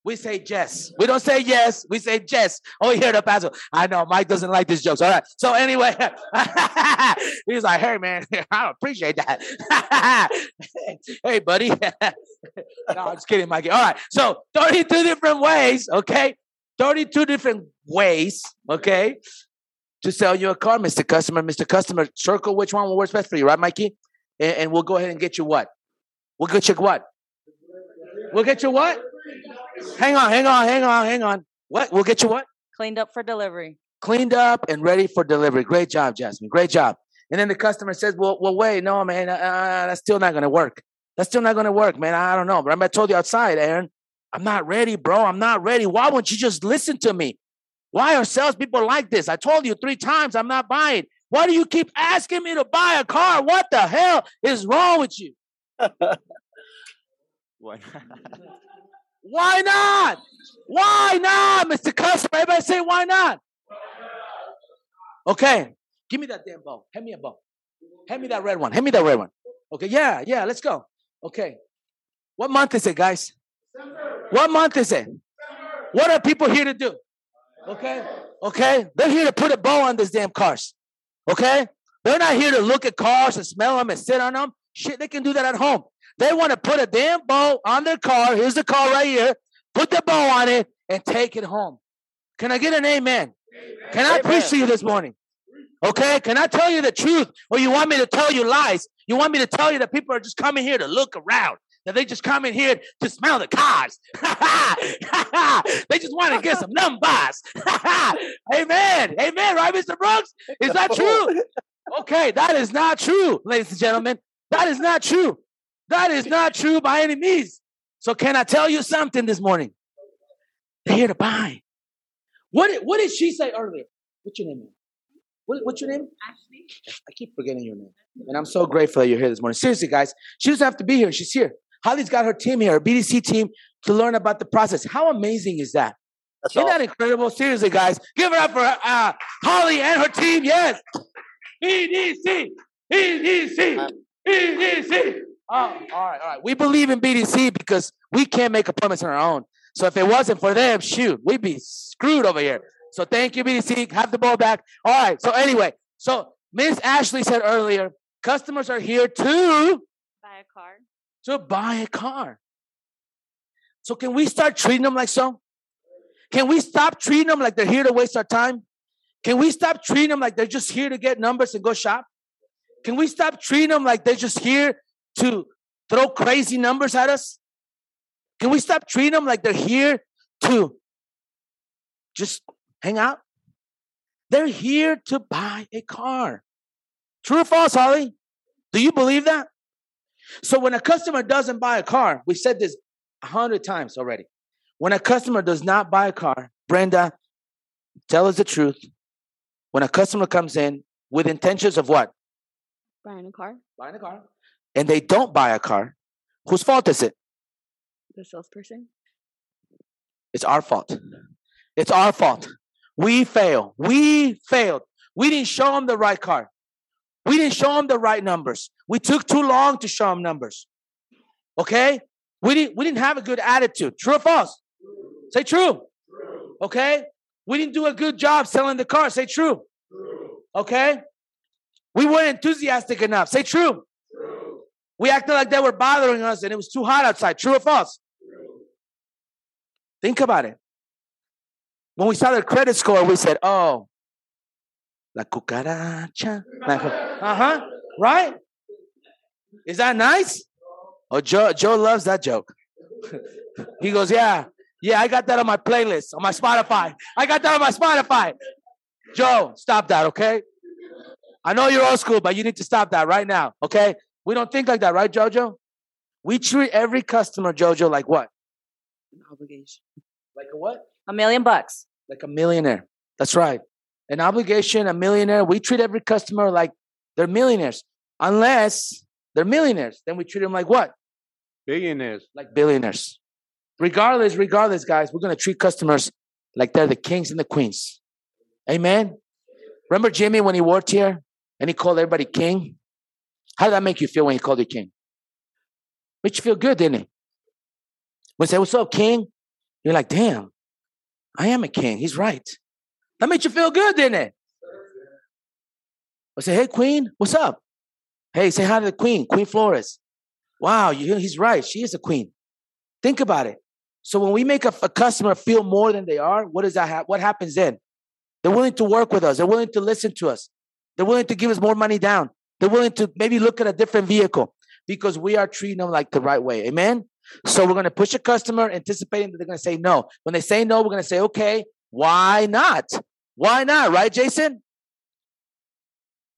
We say yes. We don't say yes. We say yes. Oh, here in El Paso. I know Mike doesn't like these jokes. All right. So anyway, he's like, "Hey, man, I appreciate that." hey, buddy. no, I'm just kidding, Mikey. All right. So 32 different ways. Okay. 32 different ways. Okay. To sell you a car, Mr. Customer. Mr. Customer, circle which one works best for you, right, Mikey? And, and we'll go ahead and get you what? We'll get you what? We'll get you what? Hang on, hang on, hang on, hang on. What? We'll get you what? Cleaned up for delivery. Cleaned up and ready for delivery. Great job, Jasmine. Great job. And then the customer says, "Well, well, wait, no, man, uh, that's still not going to work. That's still not going to work, man. I don't know. Remember, I told you outside, Aaron. I'm not ready, bro. I'm not ready. Why won't you just listen to me? Why are salespeople like this? I told you three times I'm not buying. Why do you keep asking me to buy a car? What the hell is wrong with you? Why not? Why not, Why not, Mr. Customer? Everybody say, why not? Okay, give me that damn ball. Hand me a ball. Hand me that red one. Hand me that red one. Okay, yeah, yeah, let's go. Okay. What month is it, guys? What month is it? What are people here to do? Okay? Okay? They're here to put a bow on these damn cars. Okay? They're not here to look at cars and smell them and sit on them. Shit, they can do that at home. They want to put a damn bow on their car. Here's the car right here. Put the bow on it and take it home. Can I get an amen? Can I preach to you this morning? Okay, can I tell you the truth? Or you want me to tell you lies? You want me to tell you that people are just coming here to look around? That they just come in here to smell the cars? they just want to get some numbers. Amen. Amen. Right, Mr. Brooks? Is that true? Okay, that is not true, ladies and gentlemen. That is not true. That is not true by any means. So, can I tell you something this morning? They're here to buy. What did, what did she say earlier? What's your name? What, what's your name? Ashley. I keep forgetting your name. And I'm so grateful that you're here this morning. Seriously, guys, she doesn't have to be here. She's here. Holly's got her team here, her BDC team, to learn about the process. How amazing is that? Isn't that incredible? Seriously, guys, give it up for uh, Holly and her team. Yes. BDC, BDC, BDC. Oh, all right, all right. We believe in BDC because we can't make appointments on our own. So if it wasn't for them, shoot, we'd be screwed over here. So thank you, BDC. Have the ball back. All right. So anyway, so Miss Ashley said earlier, customers are here to Buy a car. To buy a car. So can we start treating them like so? Can we stop treating them like they're here to waste our time? Can we stop treating them like they're just here to get numbers and go shop? Can we stop treating them like they're just here to throw crazy numbers at us? Can we stop treating them like they're here to just hang out? They're here to buy a car. True or false, Holly? Do you believe that? So when a customer doesn't buy a car, we said this a hundred times already. When a customer does not buy a car, Brenda, tell us the truth. When a customer comes in with intentions of what? Buying a car. Buying a car. And they don't buy a car, whose fault is it? The salesperson. It's our fault. It's our fault. We fail. We failed. We didn't show them the right car. We didn't show them the right numbers. We took too long to show them numbers. Okay? We didn't, we didn't have a good attitude. True or false? Say true. Okay? We didn't do a good job selling the car. Say true. Okay? We weren't enthusiastic enough. Say true. We acted like they were bothering us and it was too hot outside. True or false? Think about it. When we saw their credit score, we said, oh, la cucaracha. Uh huh. Right? Is that nice? Oh, Joe, Joe loves that joke. he goes, yeah, yeah, I got that on my playlist, on my Spotify. I got that on my Spotify. Joe, stop that, okay? I know you're old school, but you need to stop that right now, okay? We don't think like that, right, Jojo? We treat every customer, Jojo, like what? An obligation. Like a what? A million bucks. Like a millionaire. That's right. An obligation, a millionaire. We treat every customer like they're millionaires. Unless they're millionaires, then we treat them like what? Billionaires. Like billionaires. Regardless, regardless, guys, we're going to treat customers like they're the kings and the queens. Amen. Remember Jimmy when he worked here and he called everybody king? How did that make you feel when he called you king? Made you feel good, didn't it? When he said, What's up, king? You're like, Damn, I am a king. He's right. That made you feel good, didn't it? I say, Hey, queen, what's up? Hey, say hi to the queen, Queen Flores. Wow, you, he's right. She is a queen. Think about it. So when we make a, a customer feel more than they are, what does that ha- what happens then? They're willing to work with us. They're willing to listen to us. They're willing to give us more money down. They're willing to maybe look at a different vehicle because we are treating them like the right way. Amen. So we're going to push a customer, anticipating that they're going to say no. When they say no, we're going to say, okay, why not? Why not? Right, Jason?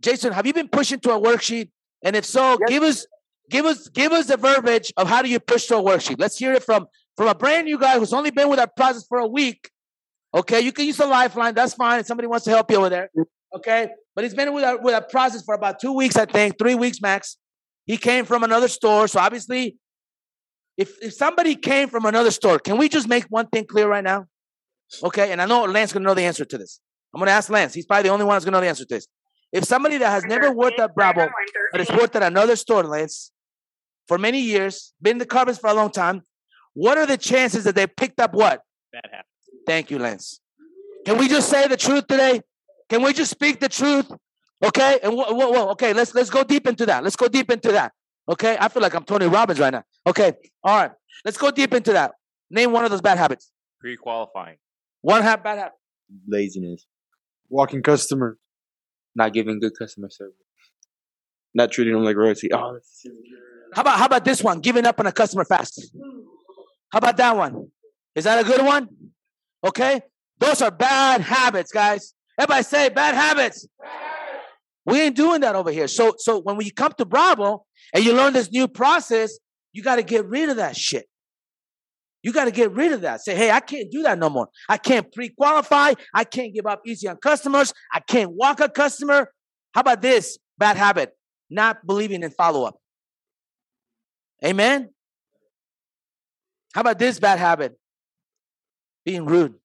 Jason, have you been pushing to a worksheet? And if so, give us give us give us the verbiage of how do you push to a worksheet. Let's hear it from from a brand new guy who's only been with our process for a week. Okay, you can use a lifeline. That's fine. If somebody wants to help you over there. Okay, but he's been with our with our process for about two weeks, I think, three weeks max. He came from another store, so obviously, if if somebody came from another store, can we just make one thing clear right now? Okay, and I know Lance gonna know the answer to this. I'm gonna ask Lance. He's probably the only one that's gonna know the answer to this. If somebody that has never worked at Bravo, but has worked at another store, Lance, for many years, been in the carpets for a long time, what are the chances that they picked up what? Bad habits. Thank you, Lance. Can we just say the truth today? Can we just speak the truth? Okay. And whoa, whoa, whoa. Okay. Let's let's go deep into that. Let's go deep into that. Okay. I feel like I'm Tony Robbins right now. Okay. All right. Let's go deep into that. Name one of those bad habits. Pre-qualifying. One ha- bad habit. Laziness. Walking customer. Not giving good customer service. Not treating them like royalty. Oh, How about how about this one? Giving up on a customer fast. How about that one? Is that a good one? Okay. Those are bad habits, guys. Everybody say bad habits. We ain't doing that over here. So so when you come to Bravo and you learn this new process, you got to get rid of that shit. You got to get rid of that. Say, hey, I can't do that no more. I can't pre-qualify. I can't give up easy on customers. I can't walk a customer. How about this bad habit? Not believing in follow-up. Amen. How about this bad habit? Being rude.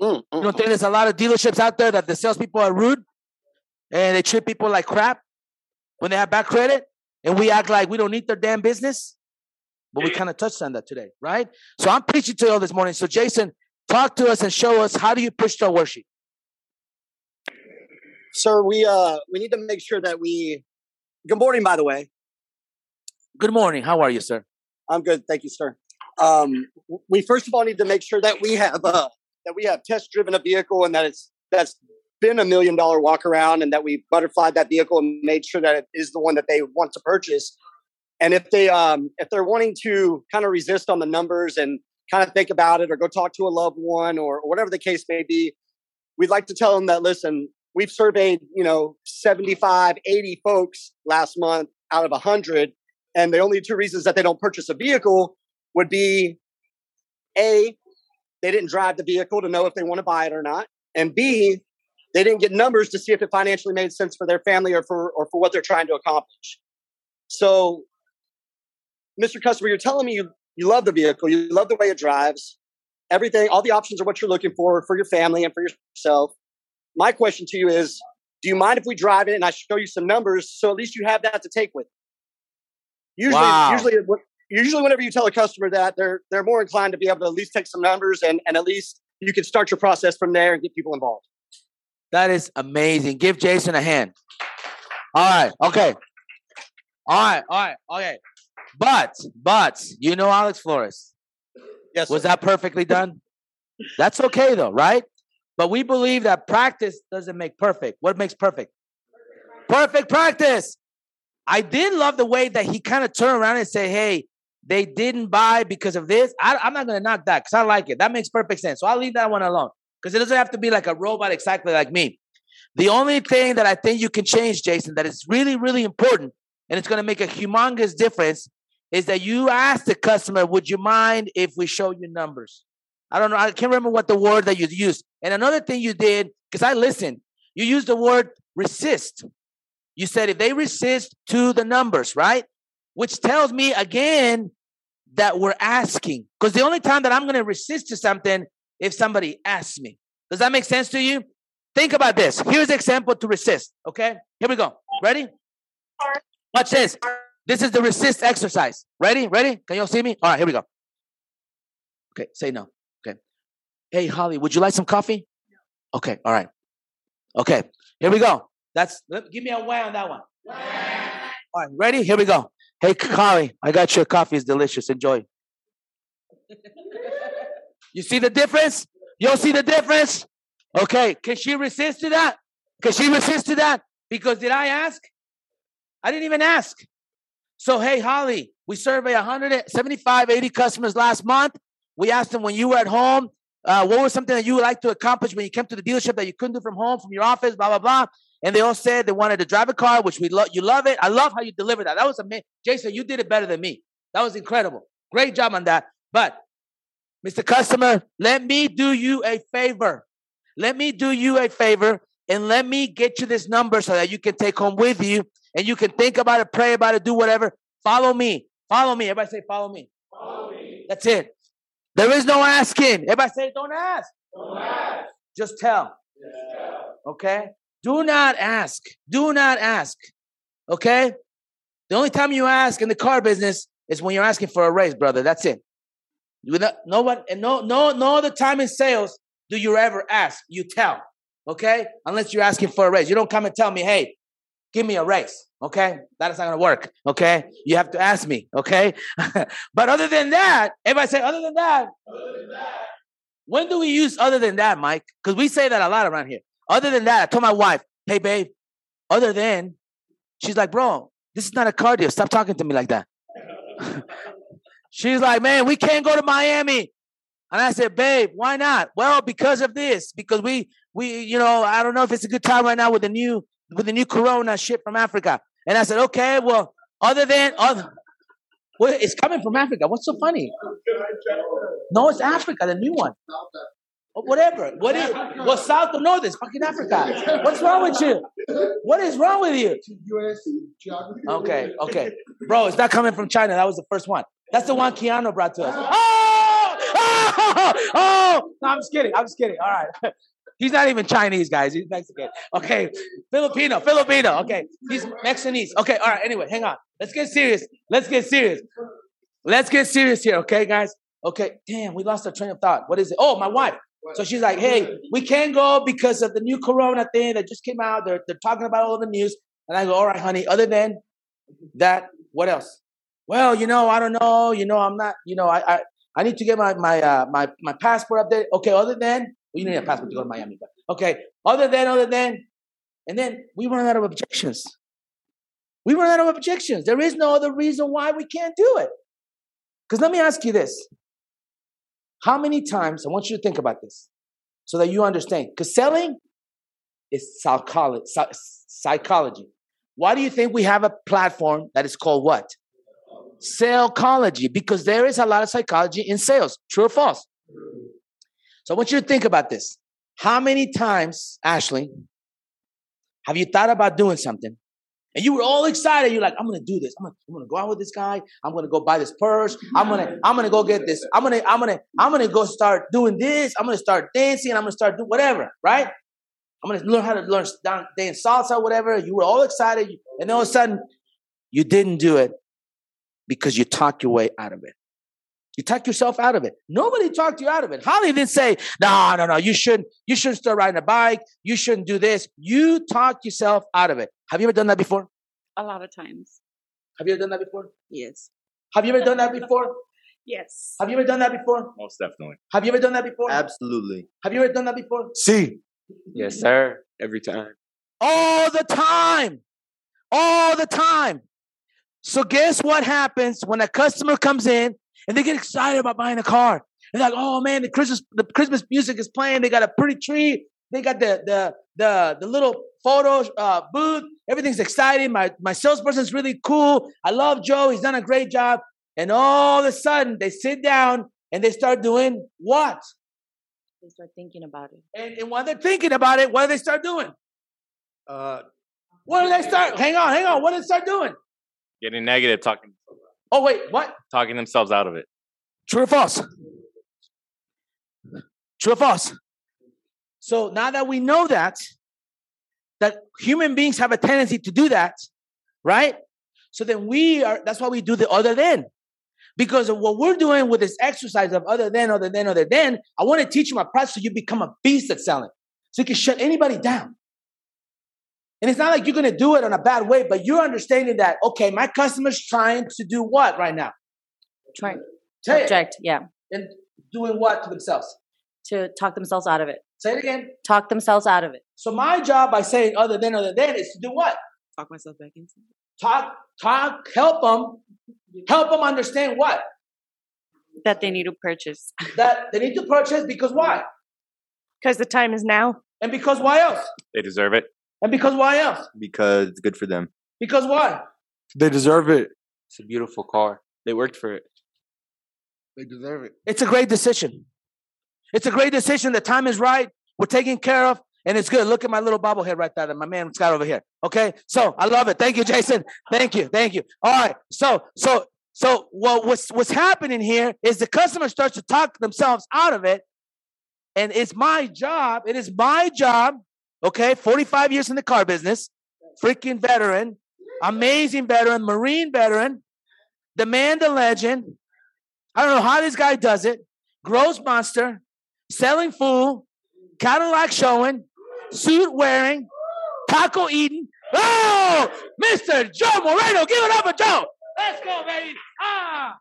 Mm, mm, you don't think mm. there's a lot of dealerships out there that the salespeople are rude and they treat people like crap when they have bad credit and we act like we don't need their damn business? But we kind of touched on that today, right? So I'm preaching to you all this morning. So Jason, talk to us and show us how do you push to worksheet. Sir, we uh we need to make sure that we. Good morning, by the way. Good morning. How are you, sir? I'm good, thank you, sir. Um, we first of all need to make sure that we have uh that we have test driven a vehicle and that it's that's been a million dollar walk around and that we butterflied that vehicle and made sure that it is the one that they want to purchase. And if they um if they're wanting to kind of resist on the numbers and kind of think about it or go talk to a loved one or, or whatever the case may be, we'd like to tell them that listen, we've surveyed, you know, 75, 80 folks last month out of 100 and the only two reasons that they don't purchase a vehicle would be A, they didn't drive the vehicle to know if they want to buy it or not, and B, they didn't get numbers to see if it financially made sense for their family or for or for what they're trying to accomplish. So, Mr. Customer, you're telling me you, you love the vehicle, you love the way it drives, everything, all the options are what you're looking for for your family and for yourself. My question to you is, do you mind if we drive it and I show you some numbers so at least you have that to take with? you? Usually, Wow. usually, usually, whenever you tell a customer that, they're they're more inclined to be able to at least take some numbers and and at least you can start your process from there and get people involved. That is amazing. Give Jason a hand. All right. Okay. All right. All right. Okay. But, but, you know Alex Flores. Yes. Was that perfectly done? That's okay though, right? But we believe that practice doesn't make perfect. What makes perfect? Perfect practice. I did love the way that he kind of turned around and said, hey, they didn't buy because of this. I, I'm not going to knock that because I like it. That makes perfect sense. So I'll leave that one alone because it doesn't have to be like a robot exactly like me. The only thing that I think you can change, Jason, that is really, really important and it's going to make a humongous difference is that you ask the customer, would you mind if we show you numbers? I don't know. I can't remember what the word that you used. And another thing you did, because I listened, you used the word resist. You said if they resist to the numbers, right? Which tells me again that we're asking. Because the only time that I'm going to resist to something if somebody asks me. Does that make sense to you? Think about this. Here's an example to resist. Okay, here we go. Ready? Watch this. This is the resist exercise. Ready? Ready? Can you all see me? All right, here we go. Okay, say no. Okay. Hey, Holly, would you like some coffee? Okay, all right. Okay, here we go. That's give me a way on that one. All right, ready? Here we go. Hey, Holly, I got your coffee. It's delicious. Enjoy. You see the difference? You'll see the difference? Okay, can she resist to that? Can she resist to that? Because did I ask? I didn't even ask. So, hey, Holly, we surveyed 175, 80 customers last month. We asked them when you were at home, uh, what was something that you would like to accomplish when you came to the dealership that you couldn't do from home, from your office, blah, blah, blah. And they all said they wanted to drive a car, which we love. You love it. I love how you delivered that. That was amazing. Jason, you did it better than me. That was incredible. Great job on that. But, Mr. Customer, let me do you a favor. Let me do you a favor and let me get you this number so that you can take home with you and you can think about it, pray about it, do whatever. Follow me. Follow me. Everybody say, follow me. Follow me. That's it. There is no asking. Everybody say, don't ask. Don't ask. Just tell. Okay? Do not ask. Do not ask. Okay? The only time you ask in the car business is when you're asking for a raise, brother. That's it. Without, no one and no no no other time in sales do you ever ask. You tell. Okay? Unless you're asking for a raise. You don't come and tell me, hey, give me a raise. Okay? That is not gonna work. Okay? You have to ask me. Okay? but other than that, everybody say, other than that. When do we use other than that, Mike? Because we say that a lot around here. Other than that, I told my wife, hey, babe, other than, she's like, bro, this is not a car deal. Stop talking to me like that. she's like, man, we can't go to Miami. And I said, babe, why not? Well, because of this, because we, we, you know, I don't know if it's a good time right now with the new, with the new Corona shit from Africa. And I said, okay, well, other than, other, well, it's coming from Africa. What's so funny? No, it's Africa, the new one. Oh, Whatever. What is well south or north is fucking Africa. What's wrong with you? What is wrong with you? Okay, okay. Bro, it's not coming from China. That was the first one. That's the one Keanu brought to us. Oh! Oh! oh! No, I'm just kidding. I'm just kidding. All right. He's not even Chinese, guys. He's Mexican. Okay. Filipino. Filipino. Okay. He's Mexicanese. Okay. All right. Anyway, hang on. Let's get serious. Let's get serious. Let's get serious here. Okay, guys. Okay. Damn, we lost our train of thought. What is it? Oh, my wife. So she's like, hey, we can't go because of the new corona thing that just came out. They're, they're talking about all the news. And I go, all right, honey, other than that, what else? Well, you know, I don't know. You know, I'm not, you know, I I, I need to get my my uh, my my passport updated. Okay, other than well, you need a passport to go to Miami, but okay, other than other than, and then we run out of objections. We run out of objections. There is no other reason why we can't do it. Because let me ask you this: How many times? I want you to think about this, so that you understand. Because selling is psychology. Why do you think we have a platform that is called what? Psychology, because there is a lot of psychology in sales. True or false? So I want you to think about this. How many times, Ashley, have you thought about doing something? And you were all excited. You're like, I'm gonna do this. I'm gonna, I'm gonna go out with this guy. I'm gonna go buy this purse. I'm gonna, I'm gonna go get this. I'm gonna, I'm gonna, I'm gonna go start doing this. I'm gonna start dancing. I'm gonna start doing whatever, right? I'm gonna learn how to learn dance salsa, whatever. You were all excited, and all of a sudden, you didn't do it because you talked your way out of it. You talk yourself out of it. Nobody talked you out of it. Holly didn't say, "No, no, no. You shouldn't. You shouldn't start riding a bike. You shouldn't do this." You talked yourself out of it. Have you ever done that before? A lot of times. Have you ever done that before? Yes. Have you ever done that before? Yes. Have you ever done that before? Most definitely. Have you ever done that before? Absolutely. Have you ever done that before? See. Yes, sir. Every time. All the time. All the time. So guess what happens when a customer comes in and they get excited about buying a car? They're like, "Oh man, the Christmas the Christmas music is playing. They got a pretty tree. They got the the the the little photo uh, booth. Everything's exciting. My my salesperson's really cool. I love Joe. He's done a great job." And all of a sudden, they sit down and they start doing what? They start thinking about it. And, and while they're thinking about it, what do they start doing? Uh, What do they start? Hang on, hang on. What do they start doing? Getting negative, talking Oh wait, what? talking themselves out of it. True or false? True or false? So now that we know that, that human beings have a tendency to do that, right? So then we are, that's why we do the other than. Because of what we're doing with this exercise of other than, other than, other than, I want to teach you my process so you become a beast at selling. So you can shut anybody down. And it's not like you're going to do it in a bad way, but you're understanding that, okay, my customer's trying to do what right now? Trying Say it. yeah. And doing what to themselves? To talk themselves out of it. Say it again. Talk themselves out of it. So my job by saying other than, other than is to do what? Talk myself back into it. Talk, talk, help them, help them understand what? That they need to purchase. That they need to purchase because why? Because the time is now. And because why else? They deserve it. And because why else? Because it's good for them. Because why? They deserve it. It's a beautiful car. They worked for it. They deserve it. It's a great decision. It's a great decision. The time is right. We're taken care of. And it's good. Look at my little bobblehead right there. My man Scott over here. Okay. So I love it. Thank you, Jason. Thank you. Thank you. All right. So, so, so what, what's what's happening here is the customer starts to talk themselves out of it. And it's my job. It is my job. Okay. 45 years in the car business, freaking veteran, amazing veteran, Marine veteran, the man, the legend. I don't know how this guy does it. Gross monster, selling fool, Cadillac showing, suit wearing, taco eating. Oh, Mr. Joe Moreno, give it up for Joe. Let's go, baby. Ah.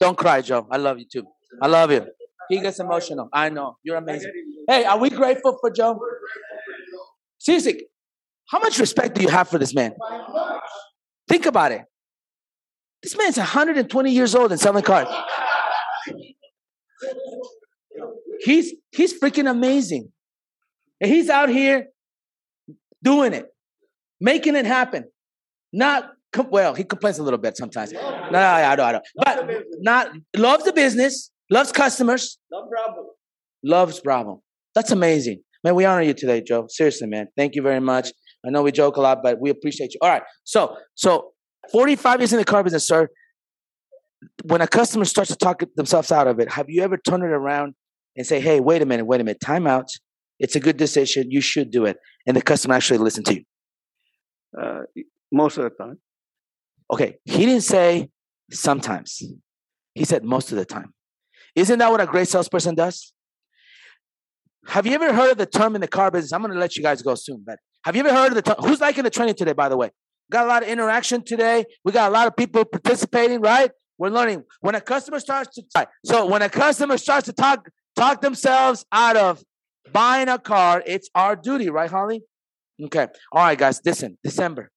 Don't cry, Joe. I love you too. I love you. He gets emotional. I know. You're amazing. Hey, are we grateful for Joe? Seriously, how much respect do you have for this man? Think about it. This man's 120 years old and selling cars. He's he's freaking amazing. And he's out here doing it, making it happen. Not com- well, he complains a little bit sometimes. No, I know, I know. But not loves the business, loves customers, Love Bravo. loves Bravo. That's amazing. Man, we honor you today, Joe. Seriously, man. Thank you very much. I know we joke a lot, but we appreciate you. All right. So, so 45 years in the car business, sir. When a customer starts to talk themselves out of it, have you ever turned it around and say, hey, wait a minute, wait a minute, time out. It's a good decision. You should do it. And the customer actually listen to you. Uh, most of the time. Okay. He didn't say sometimes. He said most of the time. Isn't that what a great salesperson does? Have you ever heard of the term in the car business? I'm going to let you guys go soon, but have you ever heard of the term? Who's liking the training today, by the way? Got a lot of interaction today. We got a lot of people participating, right? We're learning. When a customer starts to talk, so when a customer starts to talk talk themselves out of buying a car, it's our duty, right, Holly? Okay. All right, guys. Listen, December.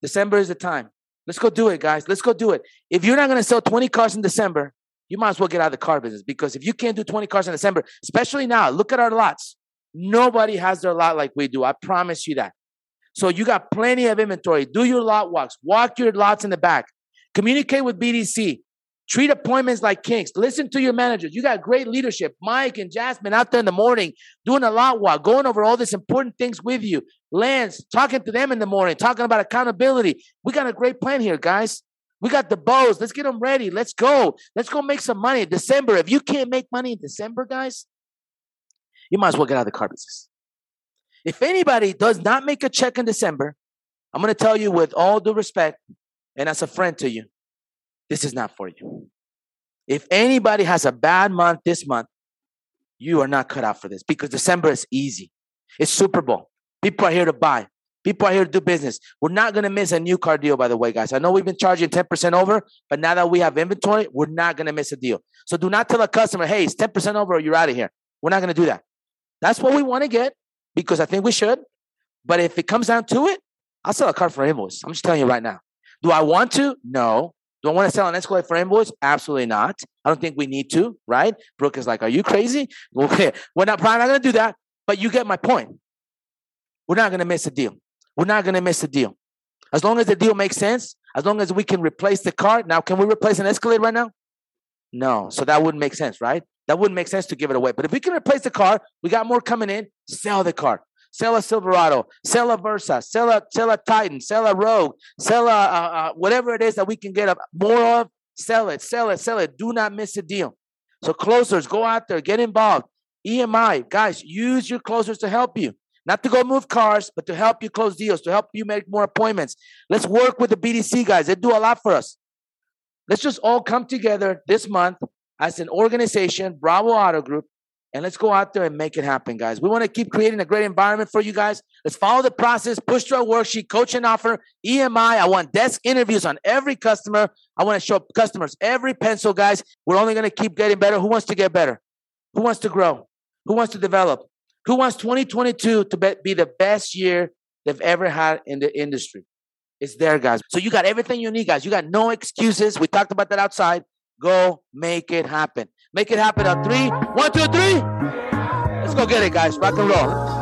December is the time. Let's go do it, guys. Let's go do it. If you're not going to sell 20 cars in December, you might as well get out of the car business because if you can't do 20 cars in December, especially now, look at our lots. Nobody has their lot like we do. I promise you that. So you got plenty of inventory. Do your lot walks. Walk your lots in the back. Communicate with BDC. Treat appointments like kings. Listen to your managers. You got great leadership. Mike and Jasmine out there in the morning doing a lot walk, going over all these important things with you. Lance, talking to them in the morning, talking about accountability. We got a great plan here, guys. We got the bows. Let's get them ready. Let's go. Let's go make some money. December. If you can't make money in December, guys, you might as well get out of the car business. If anybody does not make a check in December, I'm going to tell you with all due respect and as a friend to you, this is not for you. If anybody has a bad month this month, you are not cut out for this because December is easy. It's Super Bowl. People are here to buy. People are here to do business. We're not going to miss a new car deal, by the way, guys. I know we've been charging 10% over, but now that we have inventory, we're not going to miss a deal. So do not tell a customer, hey, it's 10% over or you're out of here. We're not going to do that. That's what we want to get because I think we should. But if it comes down to it, I'll sell a car for invoice. I'm just telling you right now. Do I want to? No. Do I want to sell an Escalade for invoice? Absolutely not. I don't think we need to, right? Brooke is like, are you crazy? Okay. We're not probably not going to do that, but you get my point. We're not going to miss a deal. We're not going to miss a deal. As long as the deal makes sense, as long as we can replace the car. Now, can we replace an Escalade right now? No. So that wouldn't make sense, right? That wouldn't make sense to give it away. But if we can replace the car, we got more coming in, sell the car. Sell a Silverado, sell a Versa, sell a sell a Titan, sell a Rogue, sell a uh, uh, whatever it is that we can get more of. Sell it, sell it, sell it. Do not miss a deal. So closers, go out there, get involved. EMI, guys, use your closers to help you. Not to go move cars, but to help you close deals, to help you make more appointments. Let's work with the BDC guys. They do a lot for us. Let's just all come together this month as an organization, Bravo Auto Group, and let's go out there and make it happen, guys. We want to keep creating a great environment for you guys. Let's follow the process, push through a worksheet, coach and offer, EMI. I want desk interviews on every customer. I want to show customers every pencil, guys. We're only going to keep getting better. Who wants to get better? Who wants to grow? Who wants to develop? Who wants 2022 to be the best year they've ever had in the industry? It's there, guys. So you got everything you need, guys. You got no excuses. We talked about that outside. Go make it happen. Make it happen on three. One, two, three. Let's go get it, guys. Rock and roll.